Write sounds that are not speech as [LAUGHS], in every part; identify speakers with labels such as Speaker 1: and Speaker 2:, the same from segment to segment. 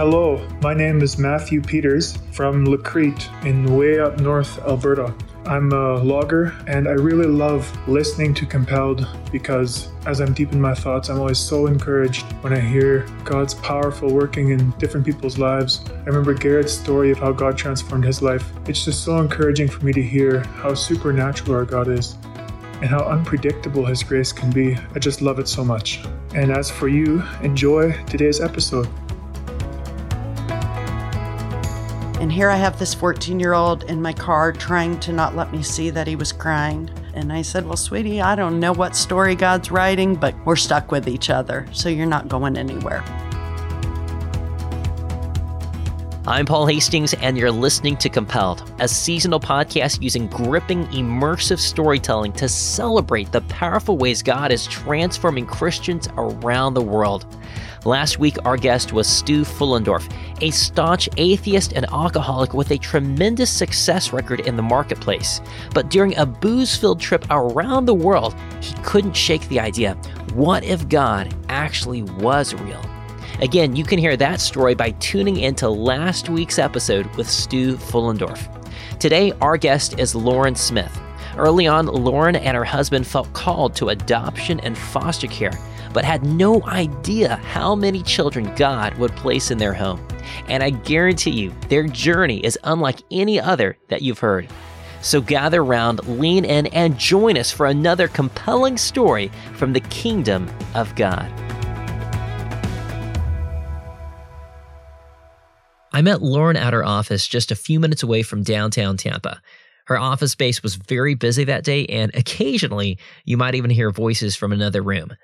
Speaker 1: Hello, my name is Matthew Peters from La Crete in way up north Alberta. I'm a logger and I really love listening to Compelled because as I'm deep in my thoughts, I'm always so encouraged when I hear God's powerful working in different people's lives. I remember Garrett's story of how God transformed his life. It's just so encouraging for me to hear how supernatural our God is and how unpredictable His grace can be. I just love it so much. And as for you, enjoy today's episode.
Speaker 2: And here I have this 14 year old in my car trying to not let me see that he was crying. And I said, Well, sweetie, I don't know what story God's writing, but we're stuck with each other, so you're not going anywhere.
Speaker 3: I'm Paul Hastings, and you're listening to Compelled, a seasonal podcast using gripping, immersive storytelling to celebrate the powerful ways God is transforming Christians around the world. Last week, our guest was Stu Fullendorf, a staunch atheist and alcoholic with a tremendous success record in the marketplace. But during a booze filled trip around the world, he couldn't shake the idea what if God actually was real? Again, you can hear that story by tuning into last week's episode with Stu Fullendorf. Today, our guest is Loryn Smith. Early on, Loryn and her husband felt called to adoption and foster care but had no idea how many children God would place in their home. And I guarantee you, their journey is unlike any other that you've heard. So gather round, lean in, and join us for another compelling story from the kingdom of God. I met Loryn at her office just a few minutes away from downtown Tampa. Her office space was very busy that day, and occasionally you might even hear voices from another room.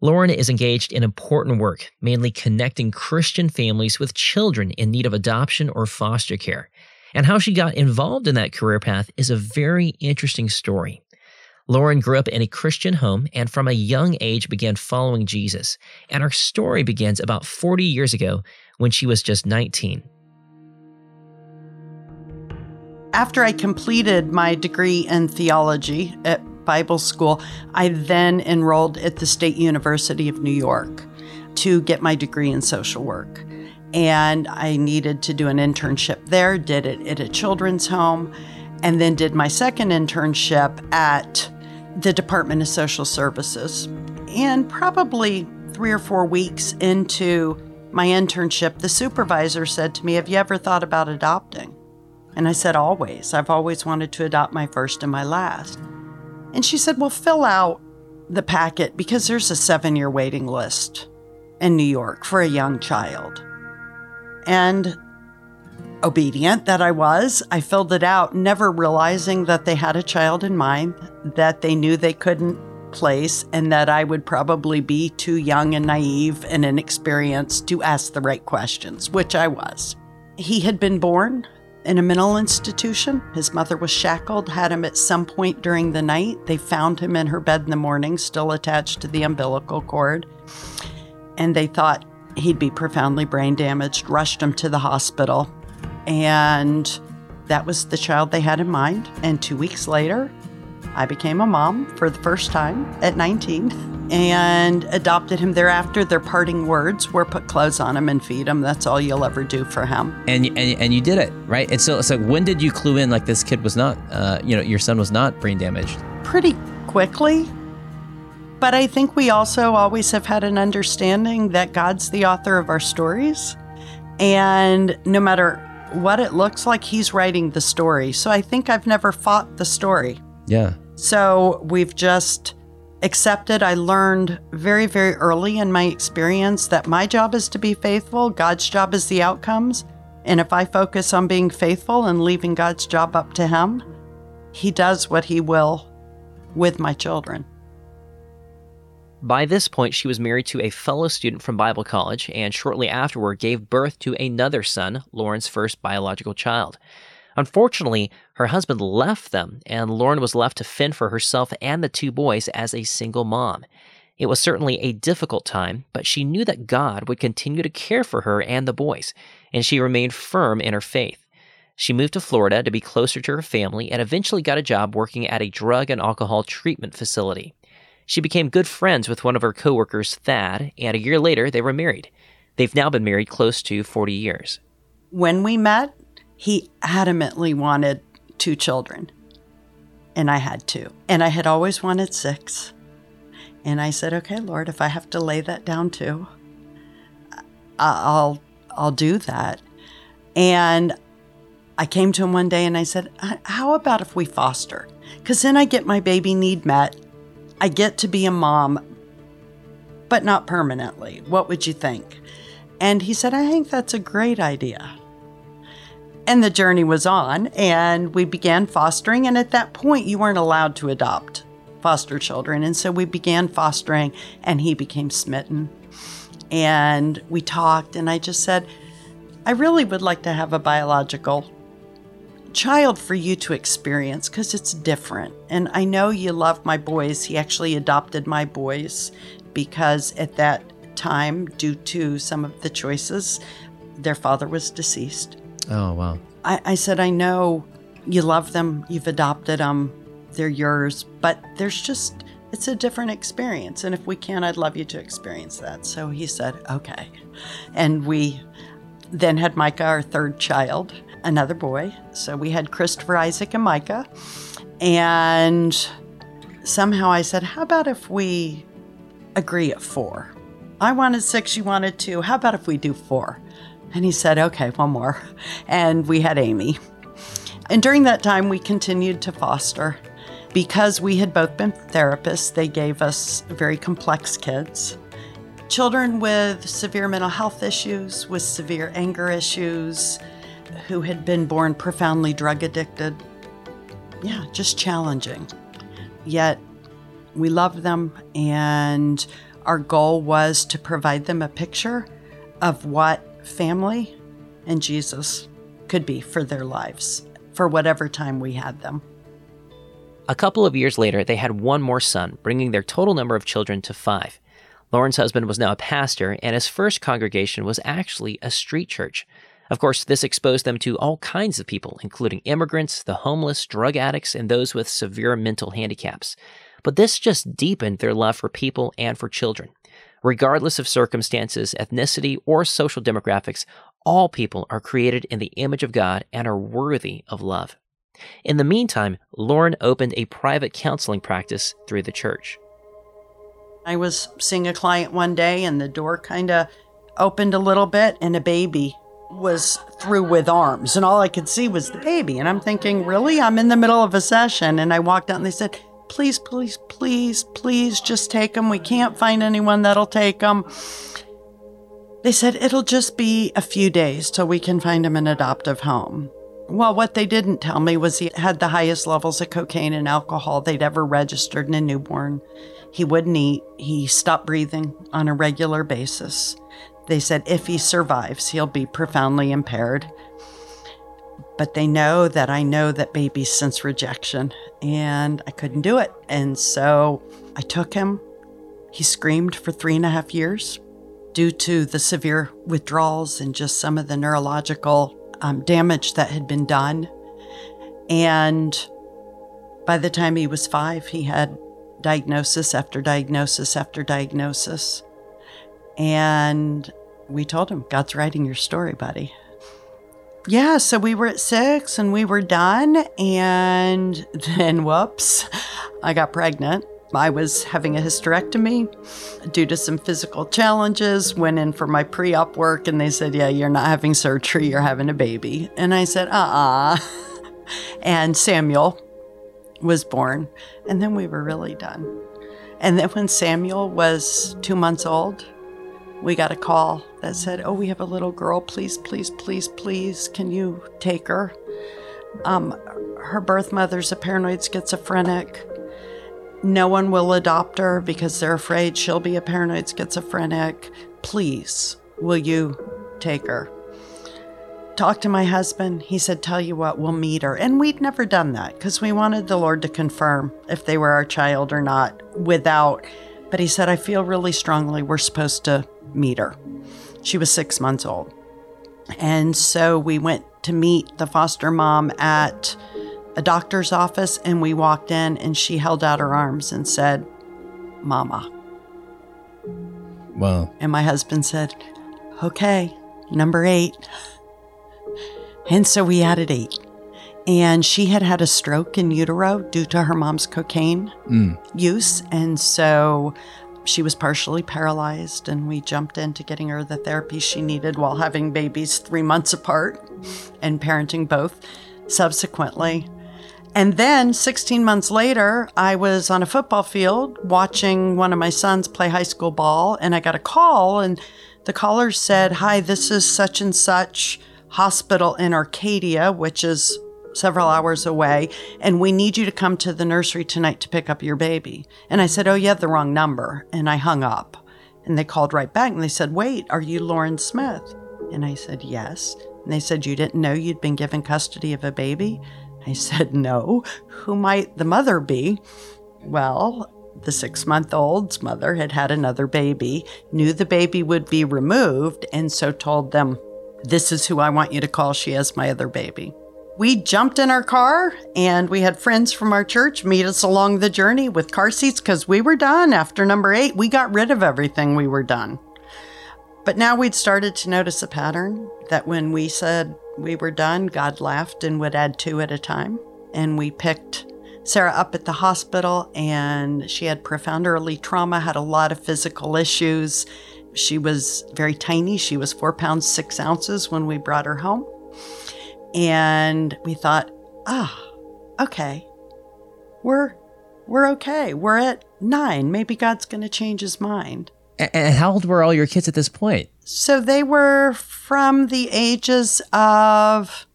Speaker 3: Loryn is engaged in important work, mainly connecting Christian families with children in need of adoption or foster care. And how she got involved in that career path is a very interesting story. Loryn grew up in a Christian home and from a young age began following Jesus. And her story begins about 40 years ago when she was just 19.
Speaker 2: After I completed my degree in theology at Bible School, I then enrolled at the State University of New York to get my degree in social work. And I needed to do an internship there, did it at a children's home, and then did my second internship at the Department of Social Services. And probably three or four weeks into my internship, the supervisor said to me, Have you ever thought about adopting? And I said, Always. I've always wanted to adopt my first and my last. And she said, Well, fill out the packet because there's a seven year waiting list in New York for a young child. And obedient that I was, I filled it out, never realizing that they had a child in mind that they knew they couldn't place and that I would probably be too young and naive and inexperienced to ask the right questions, which I was. He had been born in a mental institution. His mother was shackled, had him at some point during the night. They found him in her bed in the morning, still attached to the umbilical cord. And they thought he'd be profoundly brain damaged, rushed him to the hospital. And that was the child they had in mind. And two weeks later, I became a mom for the first time at 19 and adopted him thereafter. Their parting words were put clothes on him and feed him. That's all you'll ever do for him.
Speaker 4: And and, and you did it, right? And so, it's so like, when did you clue in like this kid was not, uh, you know, your son was not brain damaged?
Speaker 2: Pretty quickly. But I think we also always have had an understanding that God's the author of our stories. And no matter what it looks like, He's writing the story. So I think I've never fought the story.
Speaker 4: Yeah.
Speaker 2: So we've just accepted. I learned very, very early in my experience that my job is to be faithful, God's job is the outcomes. And if I focus on being faithful and leaving God's job up to Him, He does what He will with my children.
Speaker 3: By this point, she was married to a fellow student from Bible college and shortly afterward gave birth to another son, Loryn's first biological child. Unfortunately, her husband left them, and Loryn was left to fend for herself and the two boys as a single mom. It was certainly a difficult time, but she knew that God would continue to care for her and the boys, and she remained firm in her faith. She moved to Florida to be closer to her family and eventually got a job working at a drug and alcohol treatment facility. She became good friends with one of her coworkers, Thad, and a year later they were married. They've now been married close to 40 years.
Speaker 2: When we met, he adamantly wanted two children, and I had two. And I had always wanted six. And I said, "Okay, Lord, if I have to lay that down too, I'll I'll do that." And I came to him one day and I said, "How about if we foster? Cuz then I get my baby need met. I get to be a mom, but not permanently. What would you think?" And he said, "I think that's a great idea." And the journey was on, and we began fostering. And at that point, you weren't allowed to adopt foster children. And so we began fostering, and he became smitten. And we talked, and I just said, I really would like to have a biological child for you to experience because it's different. And I know you love my boys. He actually adopted my boys because at that time, due to some of the choices, their father was deceased.
Speaker 4: Oh, wow.
Speaker 2: I, I said, I know you love them, you've adopted them, they're yours, but there's just, it's a different experience. And if we can, I'd love you to experience that. So he said, okay. And we then had Micah, our third child, another boy. So we had Christopher, Isaac, and Micah. And somehow I said, how about if we agree at four? I wanted six, you wanted two. How about if we do four? And he said, okay, one more. And we had Amy. And during that time, we continued to foster. Because we had both been therapists, they gave us very complex kids. Children with severe mental health issues, with severe anger issues, who had been born profoundly drug addicted. Yeah, just challenging. Yet we loved them, and our goal was to provide them a picture of what family and Jesus could be for their lives for whatever time we had them.
Speaker 3: A couple of years later, they had one more son, bringing their total number of children to five. Loryn's husband was now a pastor, and his first congregation was actually a street church. Of course, this exposed them to all kinds of people, including immigrants, the homeless, drug addicts, and those with severe mental handicaps. But this just deepened their love for people and for children. Regardless of circumstances, ethnicity, or social demographics, all people are created in the image of God and are worthy of love. In the meantime, Loryn opened a private counseling practice through the church.
Speaker 2: I was seeing a client one day, and the door kind of opened a little bit, and a baby was through with arms, and all I could see was the baby. And I'm thinking, really? I'm in the middle of a session. And I walked out, and they said, please, please, please, please just take them. We can't find anyone that'll take them. They said it'll just be a few days till we can find him an adoptive home. Well, what they didn't tell me was he had the highest levels of cocaine and alcohol they'd ever registered in a newborn. He wouldn't eat. He stopped breathing on a regular basis. They said if he survives, he'll be profoundly impaired. But they know that I know that babies sense rejection, and I couldn't do it. And so I took him. He screamed for three and a half years due to the severe withdrawals and just some of the neurological um, damage that had been done. And by the time he was five, he had diagnosis after diagnosis after diagnosis. And we told him, God's writing your story, buddy. Yeah, so we were at six and we were done. And [LAUGHS] then, whoops, I got pregnant. I was having a hysterectomy due to some physical challenges. Went in for my pre op work and they said, Yeah, you're not having surgery, you're having a baby. And I said, Uh uh-uh. uh [LAUGHS] And Samuel was born. And then we were really done. And then when Samuel was two months old, we got a call that said, Oh, we have a little girl. Please, please, please, please, can you take her? Um, her birth mother's a paranoid schizophrenic. No one will adopt her because they're afraid she'll be a paranoid schizophrenic. Please, will you take her? Talk to my husband. He said, Tell you what, we'll meet her. And we'd never done that because we wanted the Lord to confirm if they were our child or not without. But he said, I feel really strongly we're supposed to meet her. She was six months old. And so we went to meet the foster mom at a doctor's office and we walked in and she held out her arms and said, Mama.
Speaker 4: Wow.
Speaker 2: And my husband said, okay, number eight. And so we added eight. And she had had a stroke in utero due to her mom's cocaine hmm. use. And so she was partially paralyzed, and we jumped into getting her the therapy she needed while having babies three months apart and parenting both subsequently. And then 16 months later, I was on a football field watching one of my sons play high school ball, and I got a call, and the caller said, Hi, this is such and such hospital in Arcadia, which is several hours away, and we need you to come to the nursery tonight to pick up your baby. And I said, Oh, you have the wrong number. And I hung up. And they called right back and they said, Wait, are you Loryn Smith? And I said, Yes. And they said, You didn't know you'd been given custody of a baby? I [LAUGHS] said, No. Who might the mother be? Well, the six month old's mother had had another baby, knew the baby would be removed, and so told them, This is who I want you to call. She has my other baby. We jumped in our car and we had friends from our church meet us along the journey with car seats because we were done. After number eight, we got rid of everything, we were done. But now we'd started to notice a pattern that when we said we were done, God laughed and would add two at a time. And we picked Sarah up at the hospital, and she had profound early trauma, had a lot of physical issues. She was very tiny. She was four pounds, six ounces when we brought her home. And we thought, ah, okay, we're, we're okay. We're at nine. Maybe God's going to change his mind.
Speaker 4: And how old were all your kids at this point?
Speaker 2: So they were from the ages of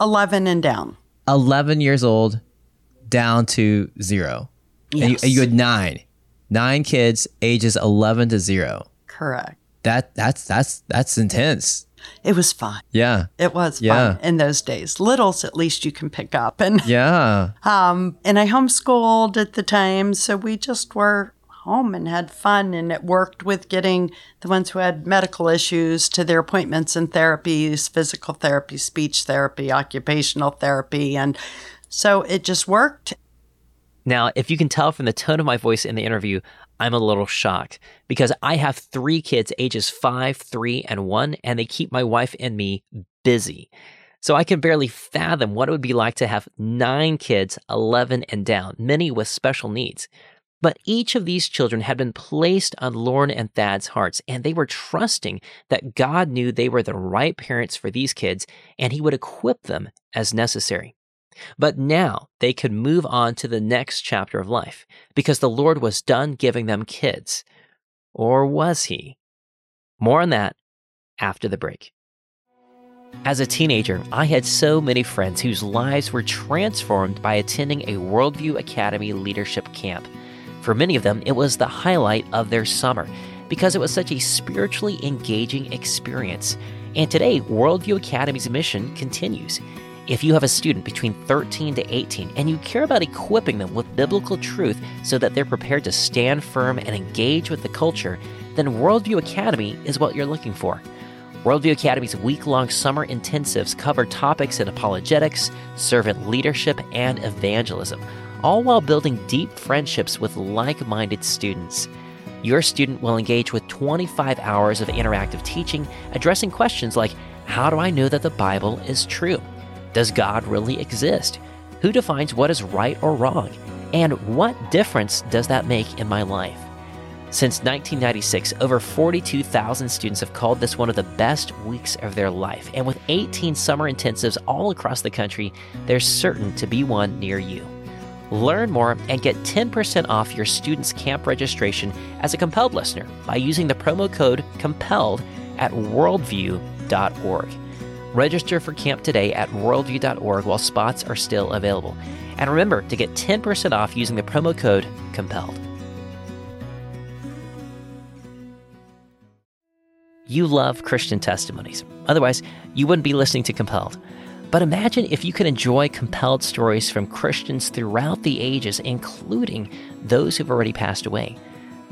Speaker 2: 11 and down.
Speaker 4: 11 years old down to zero. And, you,
Speaker 2: Yes.
Speaker 4: and you had nine. Nine kids, ages 11 to zero.
Speaker 2: Correct.
Speaker 4: That that's that's that's intense.
Speaker 2: It was fun.
Speaker 4: Yeah.
Speaker 2: It was
Speaker 4: Yeah.
Speaker 2: fun in those days. Littles, at least you can pick up. And [LAUGHS]
Speaker 4: Yeah.
Speaker 2: um, and I homeschooled at the time, so we just were home and had fun, and it worked with getting the ones who had medical issues to their appointments and therapies, physical therapy, speech therapy, occupational therapy, and so it just worked.
Speaker 3: Now, if you can tell from the tone of my voice in the interview, I'm a little shocked because I have three kids, ages five, three, and one, and they keep my wife and me busy. So I can barely fathom what it would be like to have nine kids, 11 and down, many with special needs. But each of these children had been placed on Loryn and Thad's hearts, and they were trusting that God knew they were the right parents for these kids and He would equip them as necessary. But now they could move on to the next chapter of life because the Lord was done giving them kids. Or was He? More on that after the break. As a teenager, I had so many friends whose lives were transformed by attending a Worldview Academy leadership camp. For many of them, it was the highlight of their summer because it was such a spiritually engaging experience. And today, Worldview Academy's mission continues. If you have a student between 13 to 18 and you care about equipping them with biblical truth so that they're prepared to stand firm and engage with the culture, then Worldview Academy is what you're looking for. Worldview Academy's week long summer intensives cover topics in apologetics, servant leadership, and evangelism, all while building deep friendships with like minded students. Your student will engage with 25 hours of interactive teaching, addressing questions like How do I know that the Bible is true? Does God really exist? Who defines what is right or wrong? And what difference does that make in my life? Since 1996, over 42,000 students have called this one of the best weeks of their life. And with 18 summer intensives all across the country, there's certain to be one near you. Learn more and get 10% off your student's camp registration as a compelled listener by using the promo code COMPELLED at worldview.org. Register for camp today at worldview.org while spots are still available. And remember to get 10% off using the promo code COMPELLED. You love Christian testimonies. Otherwise, you wouldn't be listening to Compelled. But imagine if you could enjoy compelled stories from Christians throughout the ages, including those who've already passed away.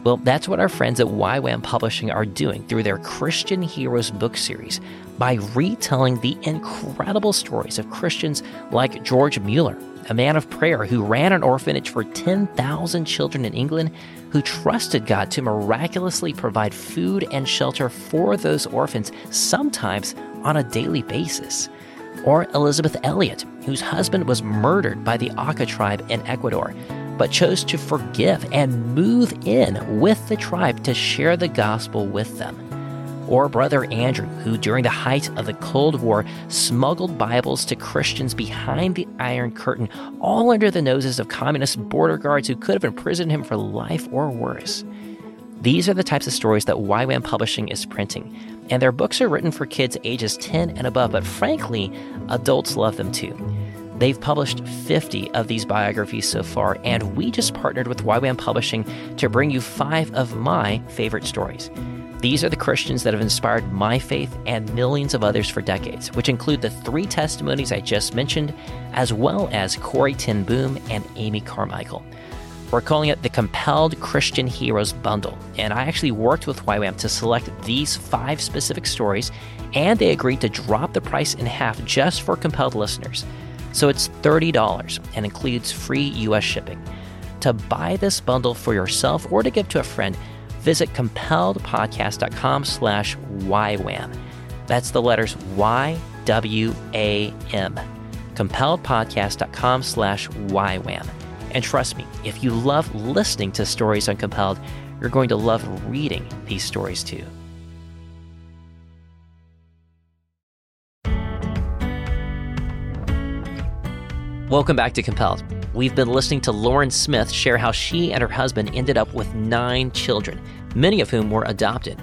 Speaker 3: Well, that's what our friends at YWAM Publishing are doing through their Christian Heroes book series by retelling the incredible stories of Christians like George Mueller, a man of prayer who ran an orphanage for 10,000 children in England, who trusted God to miraculously provide food and shelter for those orphans, sometimes on a daily basis. Or Elisabeth Elliot, whose husband was murdered by the Auca tribe in Ecuador, but chose to forgive and move in with the tribe to share the gospel with them or Brother Andrew, who during the height of the Cold War smuggled Bibles to Christians behind the Iron Curtain, all under the noses of communist border guards who could have imprisoned him for life or worse. These are the types of stories that YWAM Publishing is printing, and their books are written for kids ages 10 and above, but frankly, adults love them too. They've published 50 of these biographies so far, and we just partnered with YWAM Publishing to bring you five of my favorite stories. These are the Christians that have inspired my faith and millions of others for decades, which include the three testimonies I just mentioned, as well as Corrie ten Boom and Amy Carmichael. We're calling it the Compelled Christian Heroes Bundle, and I actually worked with YWAM to select these five specific stories, and they agreed to drop the price in half just for compelled listeners. So it's $30 and includes free US shipping. To buy this bundle for yourself or to give to a friend, visit compelledpodcast.com slash YWAM. That's the letters Y-W-A-M. compelledpodcast.com slash YWAM. And trust me, if you love listening to stories on Compelled, you're going to love reading these stories too. Welcome back to Compelled. We've been listening to Loryn Smith share how she and her husband ended up with nine children, many of whom were adopted.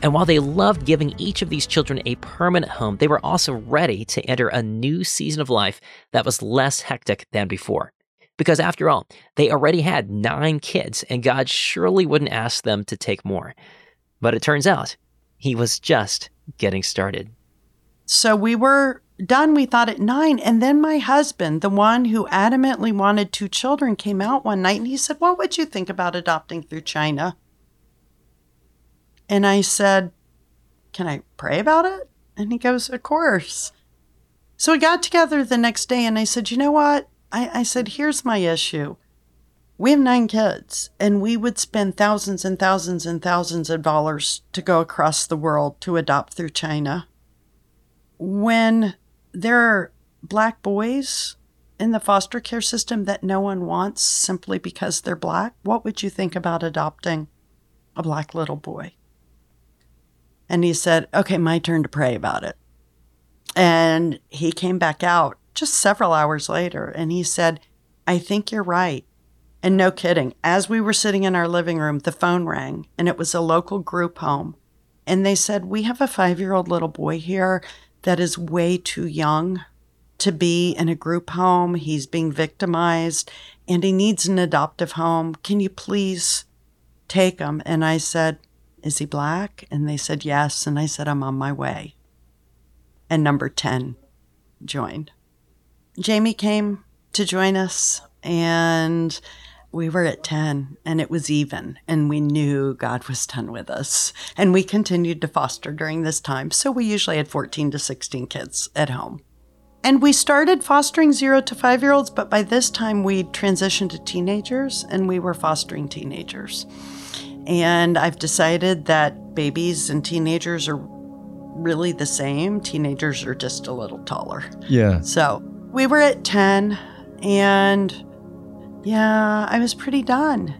Speaker 3: And while they loved giving each of these children a permanent home, they were also ready to enter a new season of life that was less hectic than before. Because after all, they already had nine kids, and God surely wouldn't ask them to take more. But it turns out, He was just getting started.
Speaker 2: So we were done, we thought at nine. And then my husband, the one who adamantly wanted two children, came out one night and he said, What would you think about adopting through China? And I said, Can I pray about it? And he goes, Of course. So we got together the next day and I said, You know what? I, I said, Here's my issue. We have nine kids, and we would spend thousands and thousands and thousands of dollars to go across the world to adopt through China. When there are black boys in the foster care system that no one wants simply because they're black, what would you think about adopting a black little boy? And he said, Okay, my turn to pray about it. And he came back out just several hours later and he said, I think you're right. And no kidding, as we were sitting in our living room, the phone rang and it was a local group home. And they said, We have a five year old little boy here that is way too young to be in a group home. He's being victimized and he needs an adoptive home. Can you please take him? And I said, Is he black? And they said, Yes. And I said, I'm on my way. And number 10 joined. Jamie came to join us and we were at 10 and it was even and we knew god was done with us. And we continued to foster during this time so we usually had 14 to 16 kids at home. And we started fostering zero to five year olds but by this time we transitioned to teenagers and we were fostering teenagers. And i've decided that babies and teenagers are really the same. Teenagers are just a little taller.
Speaker 4: Yeah.
Speaker 2: so we were at 10 and yeah, I was pretty done.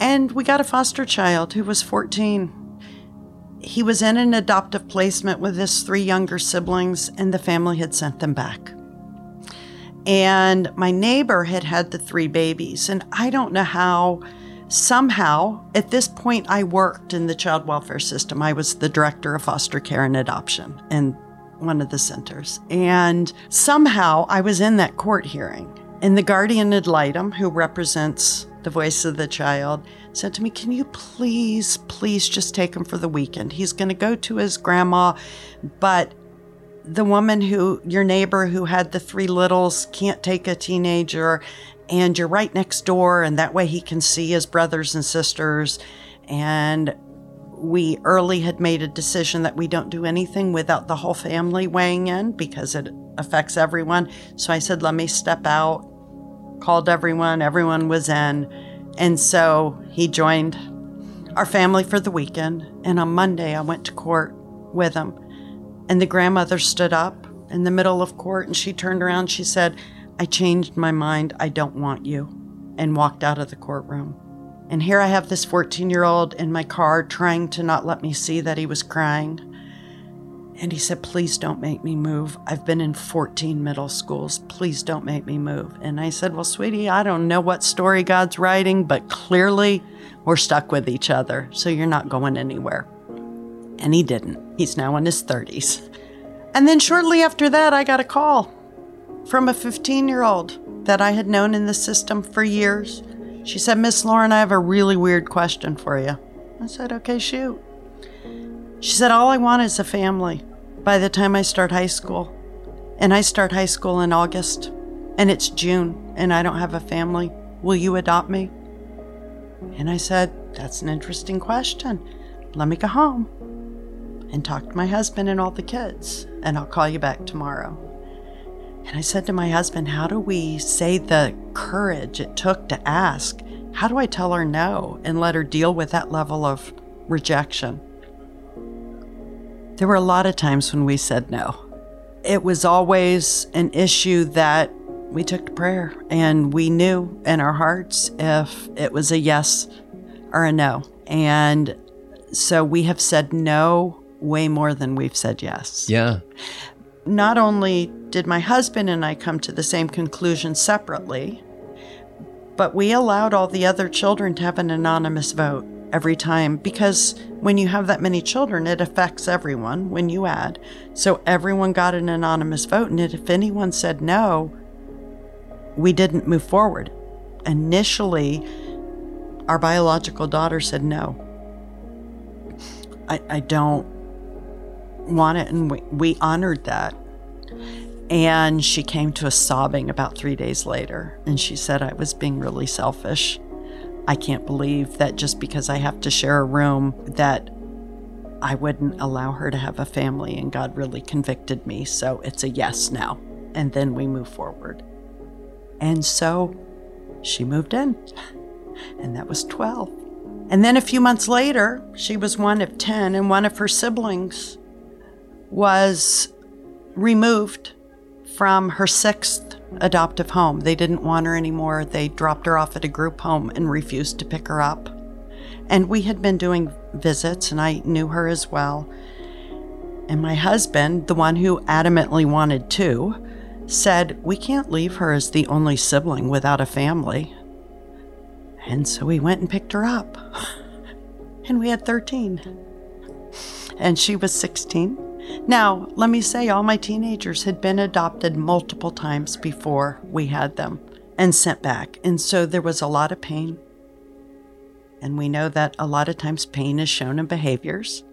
Speaker 2: And we got a foster child who was 14. He was in an adoptive placement with his three younger siblings, and the family had sent them back. And my neighbor had had the three babies, and I don't know how. Somehow, at this point, I worked in the child welfare system. I was the director of foster care and adoption in one of the centers. And somehow I was in that court hearing. And the guardian ad litem, who represents the voice of the child, said to me, Can you please, please just take him for the weekend? He's going to go to his grandma, but the woman who, your neighbor who had the three littles, can't take a teenager, and you're right next door, and that way he can see his brothers and sisters. And we early had made a decision that we don't do anything without the whole family weighing in because it affects everyone. So I said, let me step out, called everyone, everyone was in. And so he joined our family for the weekend. And on Monday, I went to court with him. And the grandmother stood up in the middle of court and she turned around. She said, I changed my mind. I don't want you. And walked out of the courtroom. And here I have this 14 year old in my car trying to not let me see that he was crying. And he said, Please don't make me move. I've been in 14 middle schools. Please don't make me move. And I said, Well, sweetie, I don't know what story God's writing, but clearly we're stuck with each other. So you're not going anywhere. And he didn't. He's now in his 30s. And then shortly after that, I got a call from a 15 year old that I had known in the system for years. She said, Miss Loryn, I have a really weird question for you. I said, Okay, shoot. She said, All I want is a family by the time I start high school. And I start high school in August, and it's June, and I don't have a family. Will you adopt me? And I said, That's an interesting question. Let me go home and talk to my husband and all the kids, and I'll call you back tomorrow. And I said to my husband, How do we say the courage it took to ask? How do I tell her no and let her deal with that level of rejection? There were a lot of times when we said no. It was always an issue that we took to prayer and we knew in our hearts if it was a yes or a no. And so we have said no way more than we've said yes.
Speaker 4: Yeah.
Speaker 2: Not only did my husband and I come to the same conclusion separately, but we allowed all the other children to have an anonymous vote every time because when you have that many children, it affects everyone when you add. So everyone got an anonymous vote, and if anyone said no, we didn't move forward. Initially, our biological daughter said no. I, I don't want it, and we, we honored that. And she came to us sobbing about three days later, and she said I was being really selfish. I can't believe that just because I have to share a room that I wouldn't allow her to have a family and God really convicted me. So it's a yes now. And then we move forward. And so she moved in. And that was 12. And then a few months later, she was one of 10 and one of her siblings was removed from her sixth adoptive home. They didn't want her anymore. They dropped her off at a group home and refused to pick her up. And we had been doing visits, and I knew her as well. And my husband, the one who adamantly wanted to, said, We can't leave her as the only sibling without a family. And so we went and picked her up. [LAUGHS] And we had 13. And she was 16. Now, let me say, all my teenagers had been adopted multiple times before we had them and sent back. And so there was a lot of pain. And we know that a lot of times pain is shown in behaviors.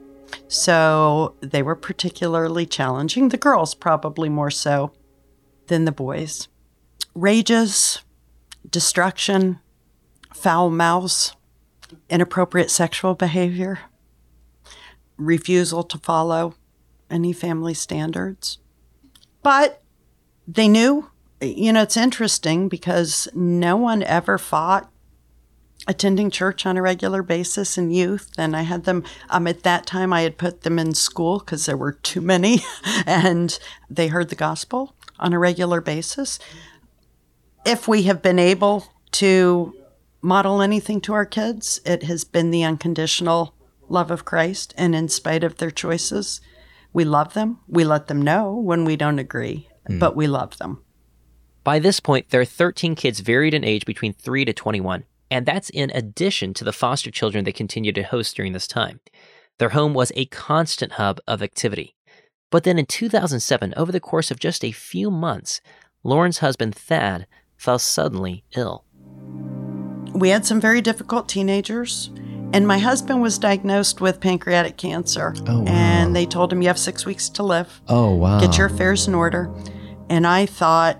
Speaker 2: So they were particularly challenging, the girls probably more so than the boys. Rages, destruction, foul mouths, inappropriate sexual behavior, refusal to follow any family standards. But they knew, you know, it's interesting because no one ever fought attending church on a regular basis in youth. And I had them, um, at that time, I had put them in school because there were too many, [LAUGHS] and they heard the gospel on a regular basis. If we have been able to model anything to our kids, it has been the unconditional love of Christ. And in spite of their choices, we love them. We let them know when we don't agree, mm. but we love them.
Speaker 3: By this point, there are 13 kids varied in age between 3 to 21, and that's in addition to the foster children they continued to host during this time. Their home was a constant hub of activity. But then in 2007, over the course of just a few months, Loryn's husband, Thad, fell suddenly ill.
Speaker 2: We had some very difficult teenagers. And my husband was diagnosed with pancreatic cancer.
Speaker 4: Oh, wow.
Speaker 2: And they told him, You have six weeks to live.
Speaker 4: Oh, wow.
Speaker 2: Get your affairs in order. And I thought,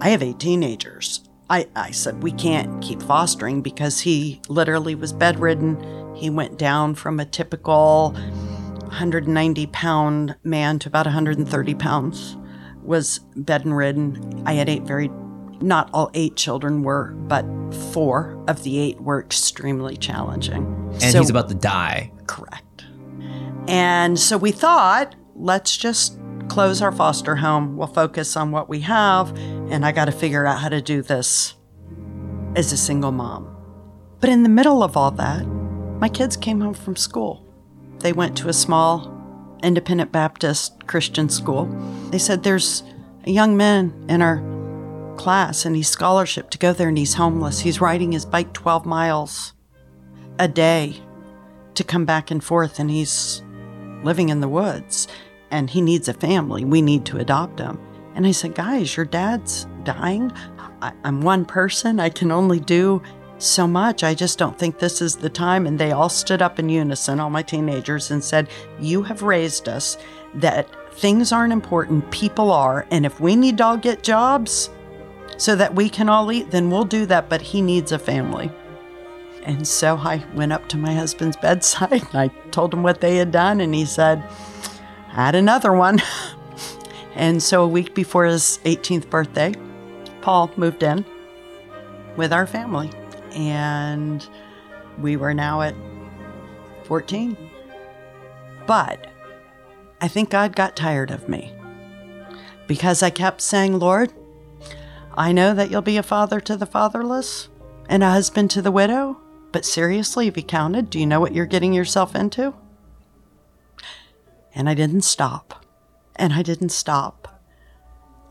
Speaker 2: I have eight teenagers. I, I said, We can't keep fostering because he literally was bedridden. He went down from a typical 190 pound man to about 130 pounds, was bedridden. I had eight very Not all eight children were, but four of the eight were extremely challenging.
Speaker 4: And
Speaker 2: So-
Speaker 4: he's about to die.
Speaker 2: Correct. And so we thought, let's just close our foster home. We'll focus on what we have. And I got to figure out how to do this as a single mom. But in the middle of all that, my kids came home from school. They went to a small independent Baptist Christian school. They said, There's a young man in our class and he's scholarship to go there and he's homeless. He's riding his bike 12 miles a day to come back and forth and he's living in the woods and he needs a family. We need to adopt him. And I said, Guys, your dad's dying. I, I'm one person. I can only do so much. I just don't think this is the time. And they all stood up in unison, all my teenagers, and said, You have raised us that things aren't important, people are. And if we need to all get jobs so that we can all eat, then we'll do that. But he needs a family. And so I went up to my husband's [LAUGHS] bedside and I told him what they had done, and he said, Add another one. [LAUGHS] and so a week before his 18th birthday, Paul moved in with our family. And we were now at 14. But I think God got tired of me because I kept saying, Lord, I know that you'll be a father to the fatherless and a husband to the widow, but seriously, have you counted? Do you know what you're getting yourself into? And I didn't stop. And I didn't stop.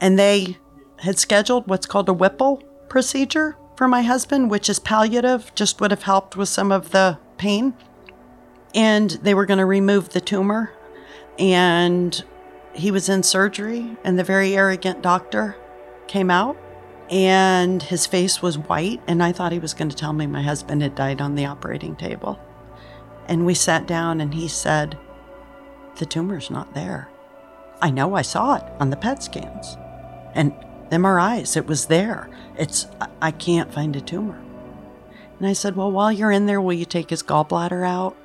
Speaker 2: And they had scheduled what's called a Whipple procedure for my husband, which is palliative, just would have helped with some of the pain. And they were going to remove the tumor. And he was in surgery, and the very arrogant doctor came out and his face was white and i thought he was going to tell me my husband had died on the operating table. And we sat down and he said the tumor's not there. I know i saw it on the PET scans. And mris it was there. It's I- i can't find a tumor. And i said well while you're in there will you take his gallbladder out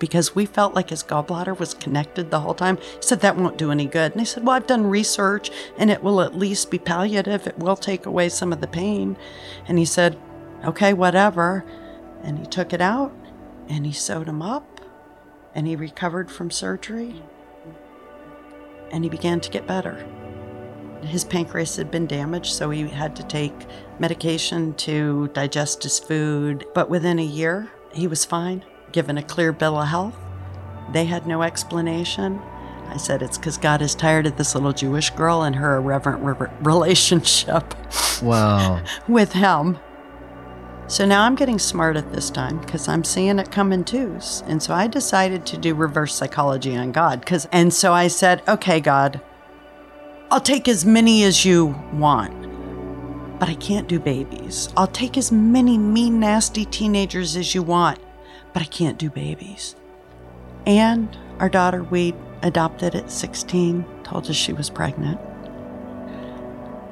Speaker 2: because we felt like his gallbladder was connected the whole time. He said, That won't do any good. And I said, Well, I've done research and it will at least be palliative. It will take away some of the pain. And he said, Okay, whatever. And he took it out and he sewed him up and he recovered from surgery and he began to get better. His pancreas had been damaged, so he had to take medication to digest his food. But within a year, he was fine given a clear bill of health. They had no explanation. I said, It's because God is tired of this little Jewish girl and her irreverent re- relationship [LAUGHS]
Speaker 4: Wow.
Speaker 2: with him. So now I'm getting smart at this time because I'm seeing it come in twos. And so I decided to do reverse psychology on God. Cause, and so I said, Okay, God, I'll take as many as you want, but I can't do babies. I'll take as many mean, nasty teenagers as you want, but I can't do babies. And our daughter, we adopted at 16, told us she was pregnant.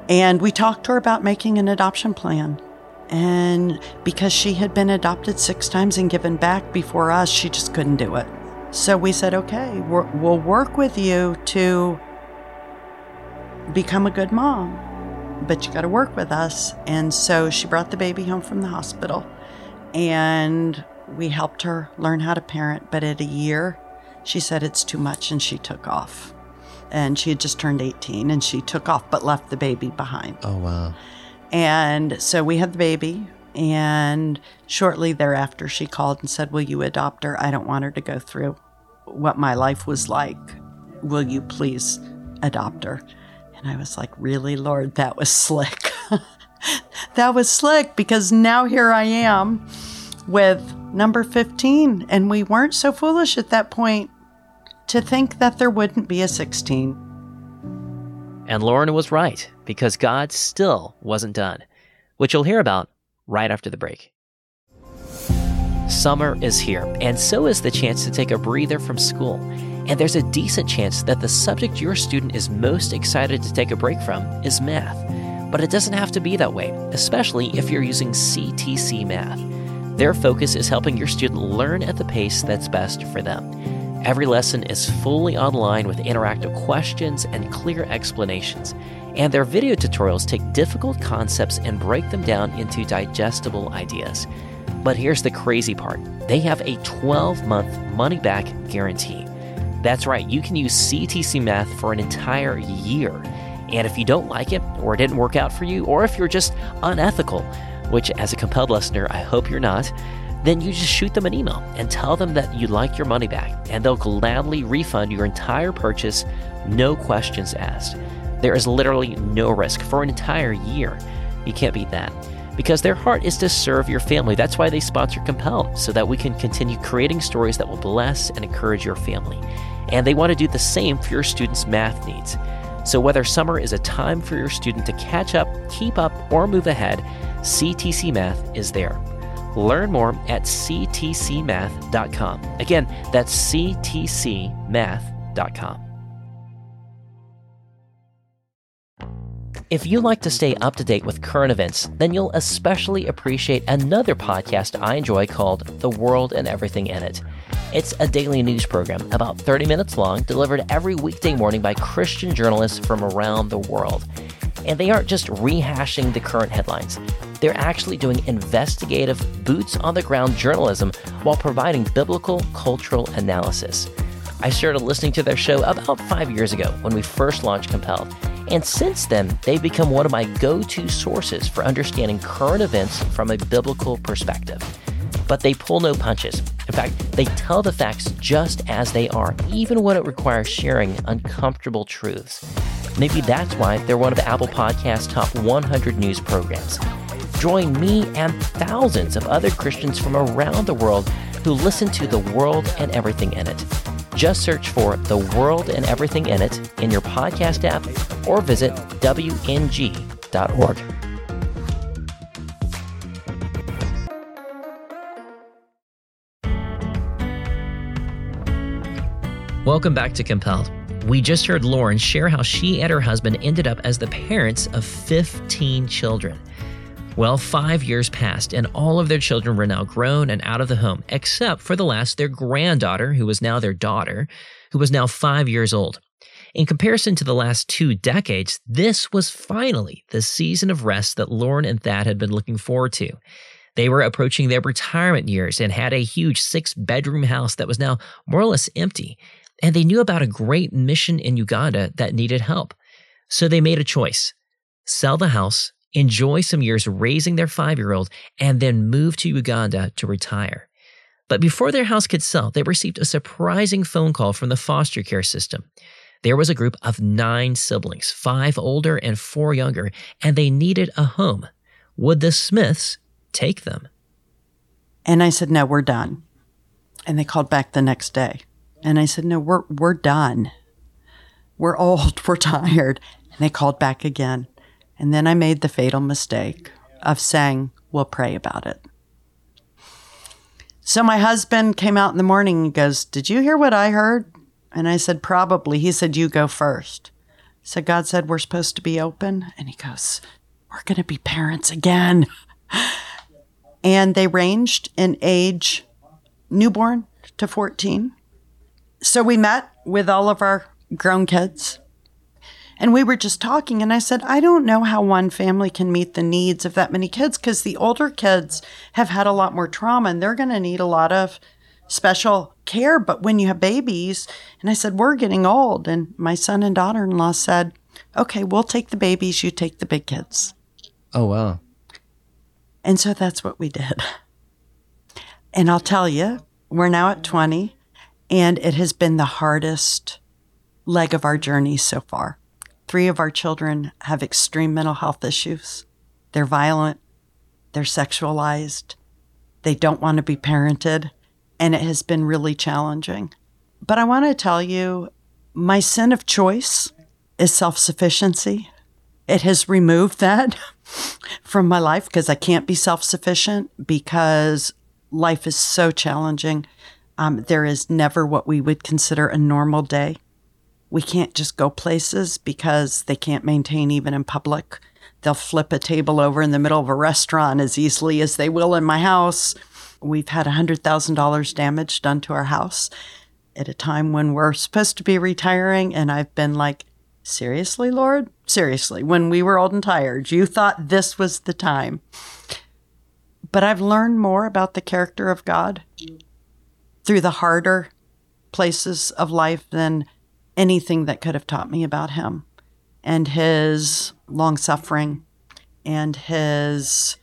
Speaker 2: And we talked to her about making an adoption plan. And because she had been adopted six times and given back before us, she just couldn't do it. So we said, okay, we'll work with you to become a good mom, but you got to work with us. And so she brought the baby home from the hospital and we helped her learn how to parent. But at a year, she said it's too much and she took off. And she had just turned 18 and she took off but left the baby behind.
Speaker 4: Oh wow.
Speaker 2: And so we had the baby. And shortly thereafter, she called and said, Will you adopt her? I don't want her to go through what my life was like. Will you please adopt her? And I was like, Really, Lord, that was slick. [LAUGHS] that was slick because now here I am with number 15. And we weren't so foolish at that point to think that there wouldn't be a 16.
Speaker 3: And Loryn was right, because God still wasn't done, which you'll hear about right after the break. Summer is here, and so is the chance to take a breather from school. And there's a decent chance that the subject your student is most excited to take a break from is math. But it doesn't have to be that way, especially if you're using CTC Math. Their focus is helping your student learn at the pace that's best for them. Every lesson is fully online with interactive questions and clear explanations. And their video tutorials take difficult concepts and break them down into digestible ideas. But here's the crazy part they have a 12 month money back guarantee. That's right, you can use CTC Math for an entire year. And if you don't like it, or it didn't work out for you, or if you're just unethical, which as a compelled listener, I hope you're not, then you just shoot them an email and tell them that you'd like your money back, and they'll gladly refund your entire purchase, no questions asked. There is literally no risk for an entire year. You can't beat that. Because their heart is to serve your family. That's why they sponsor Compelled, so that we can continue creating stories that will bless and encourage your family. And they want to do the same for your students' math needs. So, whether summer is a time for your student to catch up, keep up, or move ahead, CTC Math is there. Learn more at ctcmath.com. Again, that's ctcmath.com. If you like to stay up to date with current events, then you'll especially appreciate another podcast I enjoy called The World and Everything in It. It's a daily news program about 30 minutes long, delivered every weekday morning by Christian journalists from around the world. And they aren't just rehashing the current headlines, they're actually doing investigative, boots on the ground journalism while providing biblical cultural analysis. I started listening to their show about five years ago when we first launched Compelled. And since then, they've become one of my go to sources for understanding current events from a biblical perspective. But they pull no punches. In fact, they tell the facts just as they are, even when it requires sharing uncomfortable truths. Maybe that's why they're one of Apple Podcast's top 100 news programs. Join me and thousands of other Christians from around the world who listen to the world and everything in it. Just search for The World and Everything in It in your podcast app or visit WNG.org. Welcome back to Compelled. We just heard Loryn share how she and her husband ended up as the parents of 15 children. Well, five years passed, and all of their children were now grown and out of the home, except for the last, their granddaughter, who was now their daughter, who was now five years old. In comparison to the last two decades, this was finally the season of rest that Loryn and Thad had been looking forward to. They were approaching their retirement years and had a huge six bedroom house that was now more or less empty. And they knew about a great mission in Uganda that needed help. So they made a choice sell the house enjoy some years raising their five year old, and then move to Uganda to retire. But before their house could sell, they received a surprising phone call from the foster care system. There was a group of nine siblings, five older and four younger, and they needed a home. Would the Smiths take them?
Speaker 2: And I said, No, we're done. And they called back the next day. And I said, No, we're, we're done. We're old, [LAUGHS] we're tired. And they called back again. And then I made the fatal mistake of saying, We'll pray about it. So my husband came out in the morning and goes, Did you hear what I heard? And I said, Probably. He said, You go first. So God said, We're supposed to be open. And he goes, We're going to be parents again. [LAUGHS] and they ranged in age newborn to 14. So we met with all of our grown kids and we were just talking, and I said, I don't know how one family can meet the needs of that many kids because the older kids have had a lot more trauma and they're going to need a lot of special care. But when you have babies, and I said, We're getting old. And my son and daughter in law said, Okay, we'll take the babies, you take the big kids.
Speaker 4: Oh, wow.
Speaker 2: And so that's what we did. And I'll tell you, we're now at 20, and it has been the hardest leg of our journey so far. Three of our children have extreme mental health issues. They're violent, they're sexualized, they don't want to be parented, and it has been really challenging. But I want to tell you my sin of choice is self sufficiency. It has removed that [LAUGHS] from my life because I can't be self sufficient because life is so challenging. Um, there is never what we would consider a normal day we can't just go places because they can't maintain even in public. They'll flip a table over in the middle of a restaurant as easily as they will in my house. We've had $100,000 damage done to our house at a time when we're supposed to be retiring. And I've been like, seriously, Lord? Seriously, when we were old and tired, you thought this was the time. But I've learned more about the character of God through the harder places of life than anything that could have taught me about him and his long suffering and his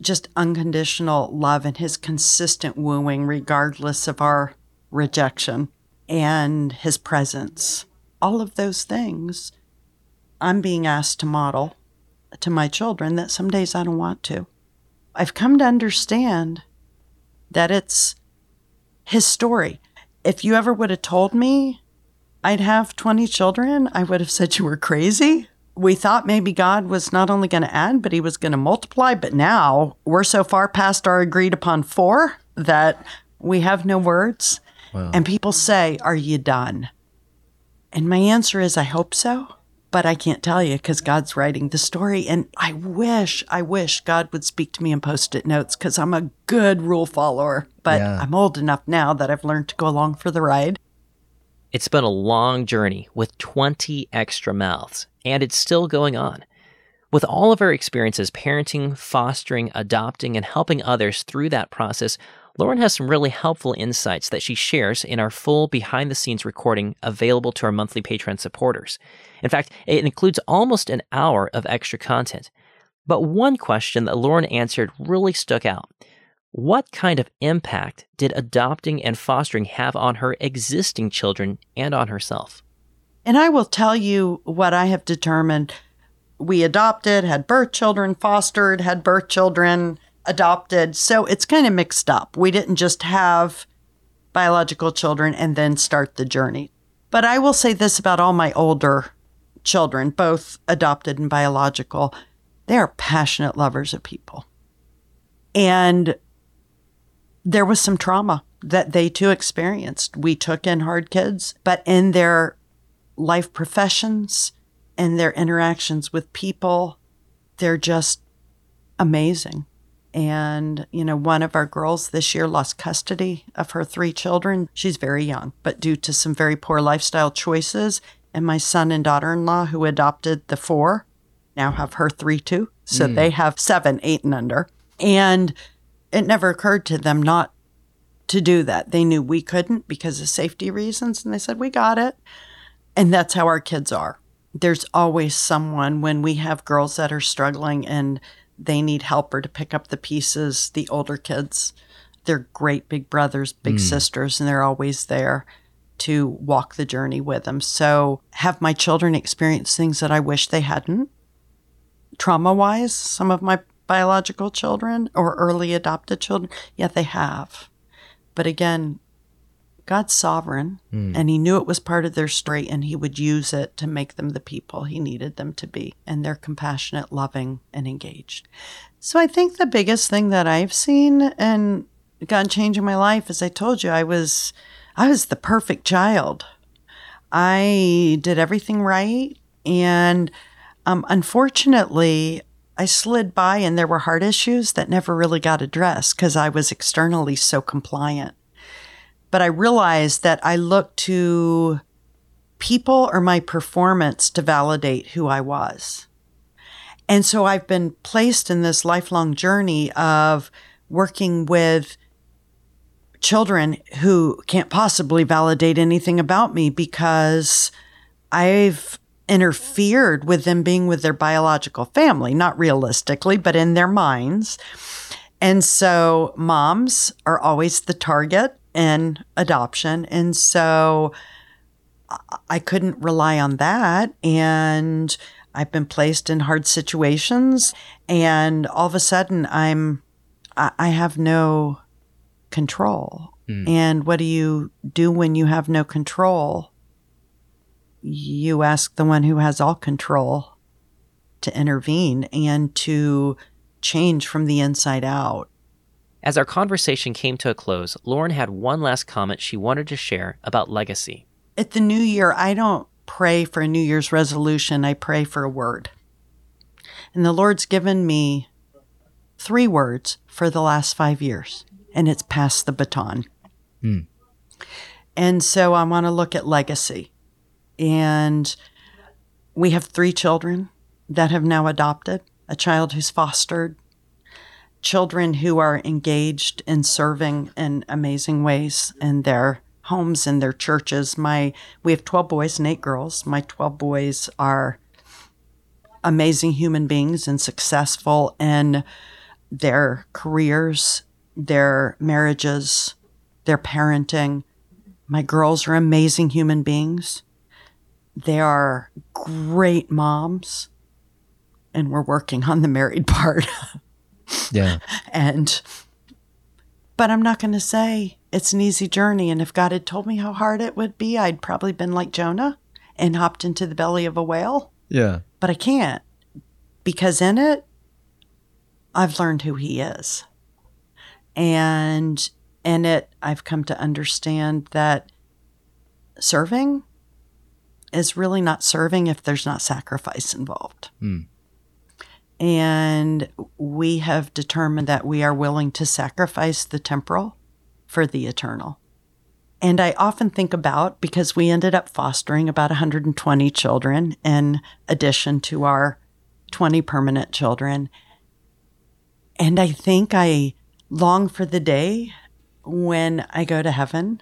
Speaker 2: just unconditional love and his consistent wooing, regardless of our rejection, and his presence. All of those things I'm being asked to model to my children that some days I don't want to. I've come to understand that it's his story. If you ever would have told me I'd have 20 children, I would have said you were crazy. We thought maybe God was not only going to add, but he was going to multiply. But now we're so far past our agreed upon four that we have no words. Wow. And people say, Are you done? And my answer is, I hope so but I can't tell you because God's writing the story. And I wish, I wish God would speak to me in post it notes because I'm a good rule follower. But yeah. I'm old enough now that I've learned to go along for the ride.
Speaker 3: It's been a long journey with 20 extra mouths, and it's still going on. With all of our experiences parenting, fostering, adopting, and helping others through that process, Loryn has some really helpful insights that she shares in our full behind the scenes recording available to our monthly Patreon supporters. In fact, it includes almost an hour of extra content. But one question that Loryn answered really stuck out. What kind of impact did adopting and fostering have on her existing children and on herself?
Speaker 2: And I will tell you what I have determined. We adopted, had birth children, fostered, had birth children adopted. So it's kind of mixed up. We didn't just have biological children and then start the journey. But I will say this about all my older children, both adopted and biological they are passionate lovers of people. And there was some trauma that they too experienced. We took in hard kids, but in their life professions and their interactions with people, they're just amazing. And, you know, one of our girls this year lost custody of her three children. She's very young, but due to some very poor lifestyle choices, and my son and daughter in law, who adopted the four, now have her three too. So mm. they have seven, eight, and under. And it never occurred to them not to do that. They knew we couldn't because of safety reasons. And they said, We got it. And that's how our kids are. There's always someone when we have girls that are struggling and they need helper to pick up the pieces. The older kids, they're great big brothers, big mm. sisters, and they're always there to walk the journey with them. So, have my children experience things that I wish they hadn't? Trauma wise, some of my biological children or early adopted children, yeah, they have. But again, God's sovereign, mm. and He knew it was part of their story, and He would use it to make them the people He needed them to be. And they're compassionate, loving, and engaged. So I think the biggest thing that I've seen and God changing my life, as I told you, I was I was the perfect child. I did everything right, and um, unfortunately, I slid by, and there were heart issues that never really got addressed because I was externally so compliant. But I realized that I looked to people or my performance to validate who I was. And so I've been placed in this lifelong journey of working with children who can't possibly validate anything about me because I've interfered with them being with their biological family, not realistically, but in their minds. And so moms are always the target in adoption. And so I couldn't rely on that. And I've been placed in hard situations. And all of a sudden, I'm, I have no control. Mm. And what do you do when you have no control? You ask the one who has all control to intervene and to change from the inside out.
Speaker 3: As our conversation came to a close, Loryn had one last comment she wanted to share about legacy.
Speaker 2: At the new year, I don't pray for a New Year's resolution, I pray for a word. And the Lord's given me three words for the last five years, and it's pass the baton. Mm. And so I want to look at legacy. And we have three children that have now adopted, a child who's fostered, children who are engaged in serving in amazing ways in their homes and their churches. My we have 12 boys and 8 girls. My 12 boys are amazing human beings and successful in their careers, their marriages, their parenting. My girls are amazing human beings. They are great moms. And we're working on the married [LAUGHS] part.
Speaker 4: Yeah.
Speaker 2: and but I'm not going to say it's an easy journey and if God had told me how hard it would be, I'd probably been like Jonah and hopped into the belly of a whale.
Speaker 4: Yeah.
Speaker 2: But I can't because in it I've learned who he is. And in it I've come to understand that serving is really not serving if there's not sacrifice involved.
Speaker 4: Hmm.
Speaker 2: And we have determined that we are willing to sacrifice the temporal for the eternal. And I often think about because we ended up fostering about 120 children in addition to our 20 permanent children. And I think I long for the day when I go to heaven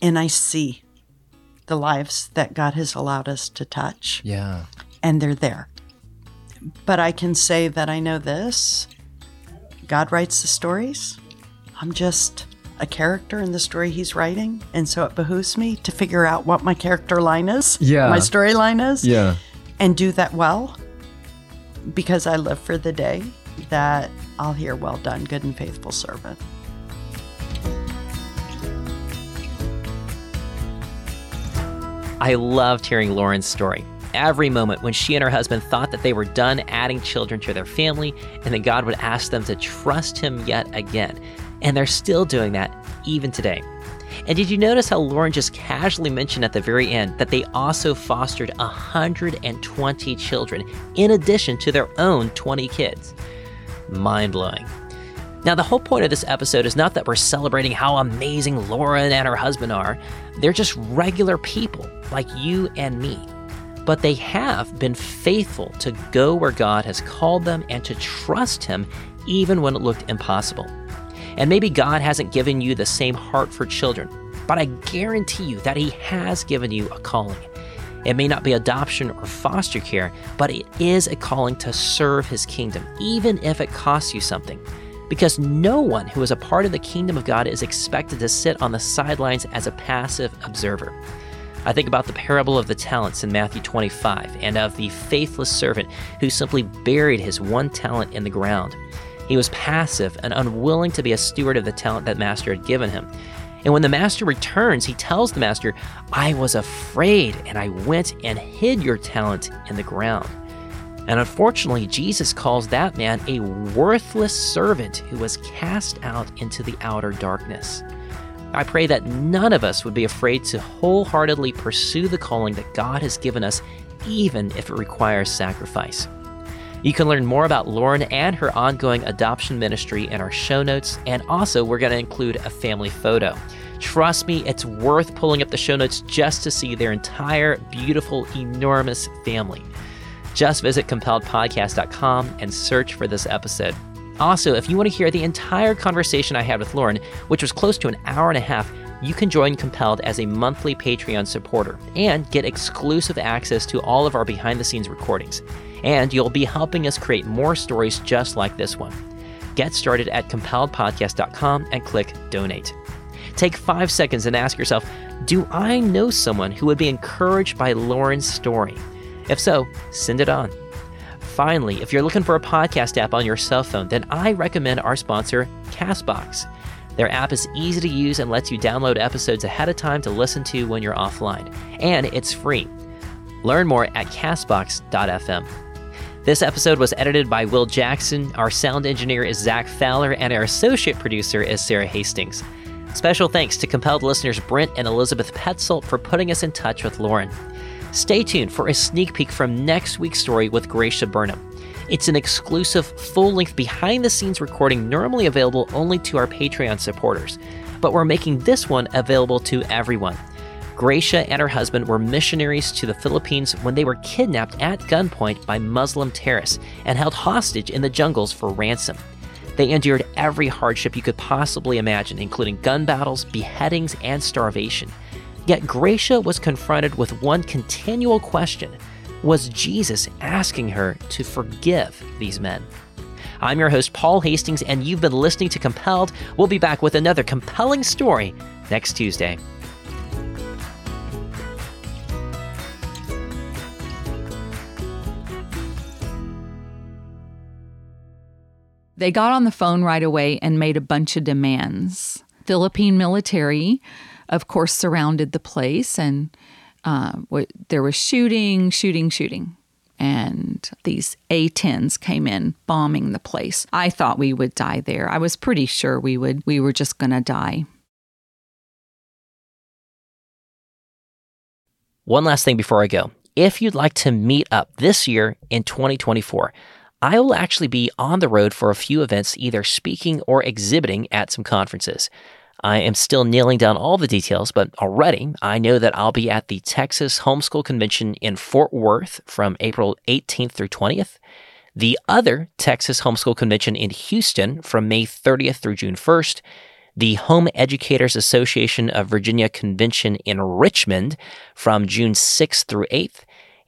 Speaker 2: and I see the lives that God has allowed us to touch
Speaker 4: Yeah.
Speaker 2: and they're there. But I can say that I know this God writes the stories. I'm just a character in the story he's writing. And so it behooves me to figure out what my character line is,
Speaker 4: Yeah.
Speaker 2: my storyline is,
Speaker 4: Yeah.
Speaker 2: and do that well because I live for the day that I'll hear, Well done, good and faithful servant.
Speaker 3: I loved hearing Loryn's story. Every moment when she and her husband thought that they were done adding children to their family and that God would ask them to trust Him yet again. And they're still doing that even today. And did you notice how Loryn just casually mentioned at the very end that they also fostered 120 children in addition to their own 20 kids? Mind blowing. Now, the whole point of this episode is not that we're celebrating how amazing Loryn and her husband are. They're just regular people like you and me. But they have been faithful to go where God has called them and to trust Him even when it looked impossible. And maybe God hasn't given you the same heart for children, but I guarantee you that He has given you a calling. It may not be adoption or foster care, but it is a calling to serve His kingdom, even if it costs you something. Because no one who is a part of the kingdom of God is expected to sit on the sidelines as a passive observer. I think about the parable of the talents in Matthew 25 and of the faithless servant who simply buried his one talent in the ground. He was passive and unwilling to be a steward of the talent that master had given him. And when the master returns, he tells the master, I was afraid and I went and hid your talent in the ground. And unfortunately, Jesus calls that man a worthless servant who was cast out into the outer darkness. I pray that none of us would be afraid to wholeheartedly pursue the calling that God has given us, even if it requires sacrifice. You can learn more about Loryn and her ongoing adoption ministry in our show notes, and also we're going to include a family photo. Trust me, it's worth pulling up the show notes just to see their entire beautiful, enormous family. Just visit compelledpodcast.com and search for this episode. Also, if you want to hear the entire conversation I had with Loryn, which was close to an hour and a half, you can join Compelled as a monthly Patreon supporter and get exclusive access to all of our behind the scenes recordings. And you'll be helping us create more stories just like this one. Get started at compelledpodcast.com and click donate. Take five seconds and ask yourself Do I know someone who would be encouraged by Loryn's story? If so, send it on. Finally, if you're looking for a podcast app on your cell phone, then I recommend our sponsor, Castbox. Their app is easy to use and lets you download episodes ahead of time to listen to when you're offline. And it's free. Learn more at castbox.fm. This episode was edited by Will Jackson. Our sound engineer is Zach Fowler, and our associate producer is Sarah Hastings. Special thanks to compelled listeners Brent and Elizabeth Petzold for putting us in touch with Loryn. Stay tuned for a sneak peek from next week's story with Gracia Burnham. It's an exclusive, full length, behind the scenes recording normally available only to our Patreon supporters, but we're making this one available to everyone. Gracia and her husband were missionaries to the Philippines when they were kidnapped at gunpoint by Muslim terrorists and held hostage in the jungles for ransom. They endured every hardship you could possibly imagine, including gun battles, beheadings, and starvation. Yet Gracia was confronted with one continual question Was Jesus asking her to forgive these men? I'm your host, Paul Hastings, and you've been listening to Compelled. We'll be back with another compelling story next Tuesday.
Speaker 5: They got on the phone right away and made a bunch of demands. Philippine military, of course, surrounded the place, and uh, there was shooting, shooting, shooting. And these A 10s came in bombing the place. I thought we would die there. I was pretty sure we would, we were just going to die.
Speaker 3: One last thing before I go. If you'd like to meet up this year in 2024, I will actually be on the road for a few events, either speaking or exhibiting at some conferences. I am still nailing down all the details, but already I know that I'll be at the Texas Homeschool Convention in Fort Worth from April 18th through 20th, the other Texas Homeschool Convention in Houston from May 30th through June 1st, the Home Educators Association of Virginia Convention in Richmond from June 6th through 8th,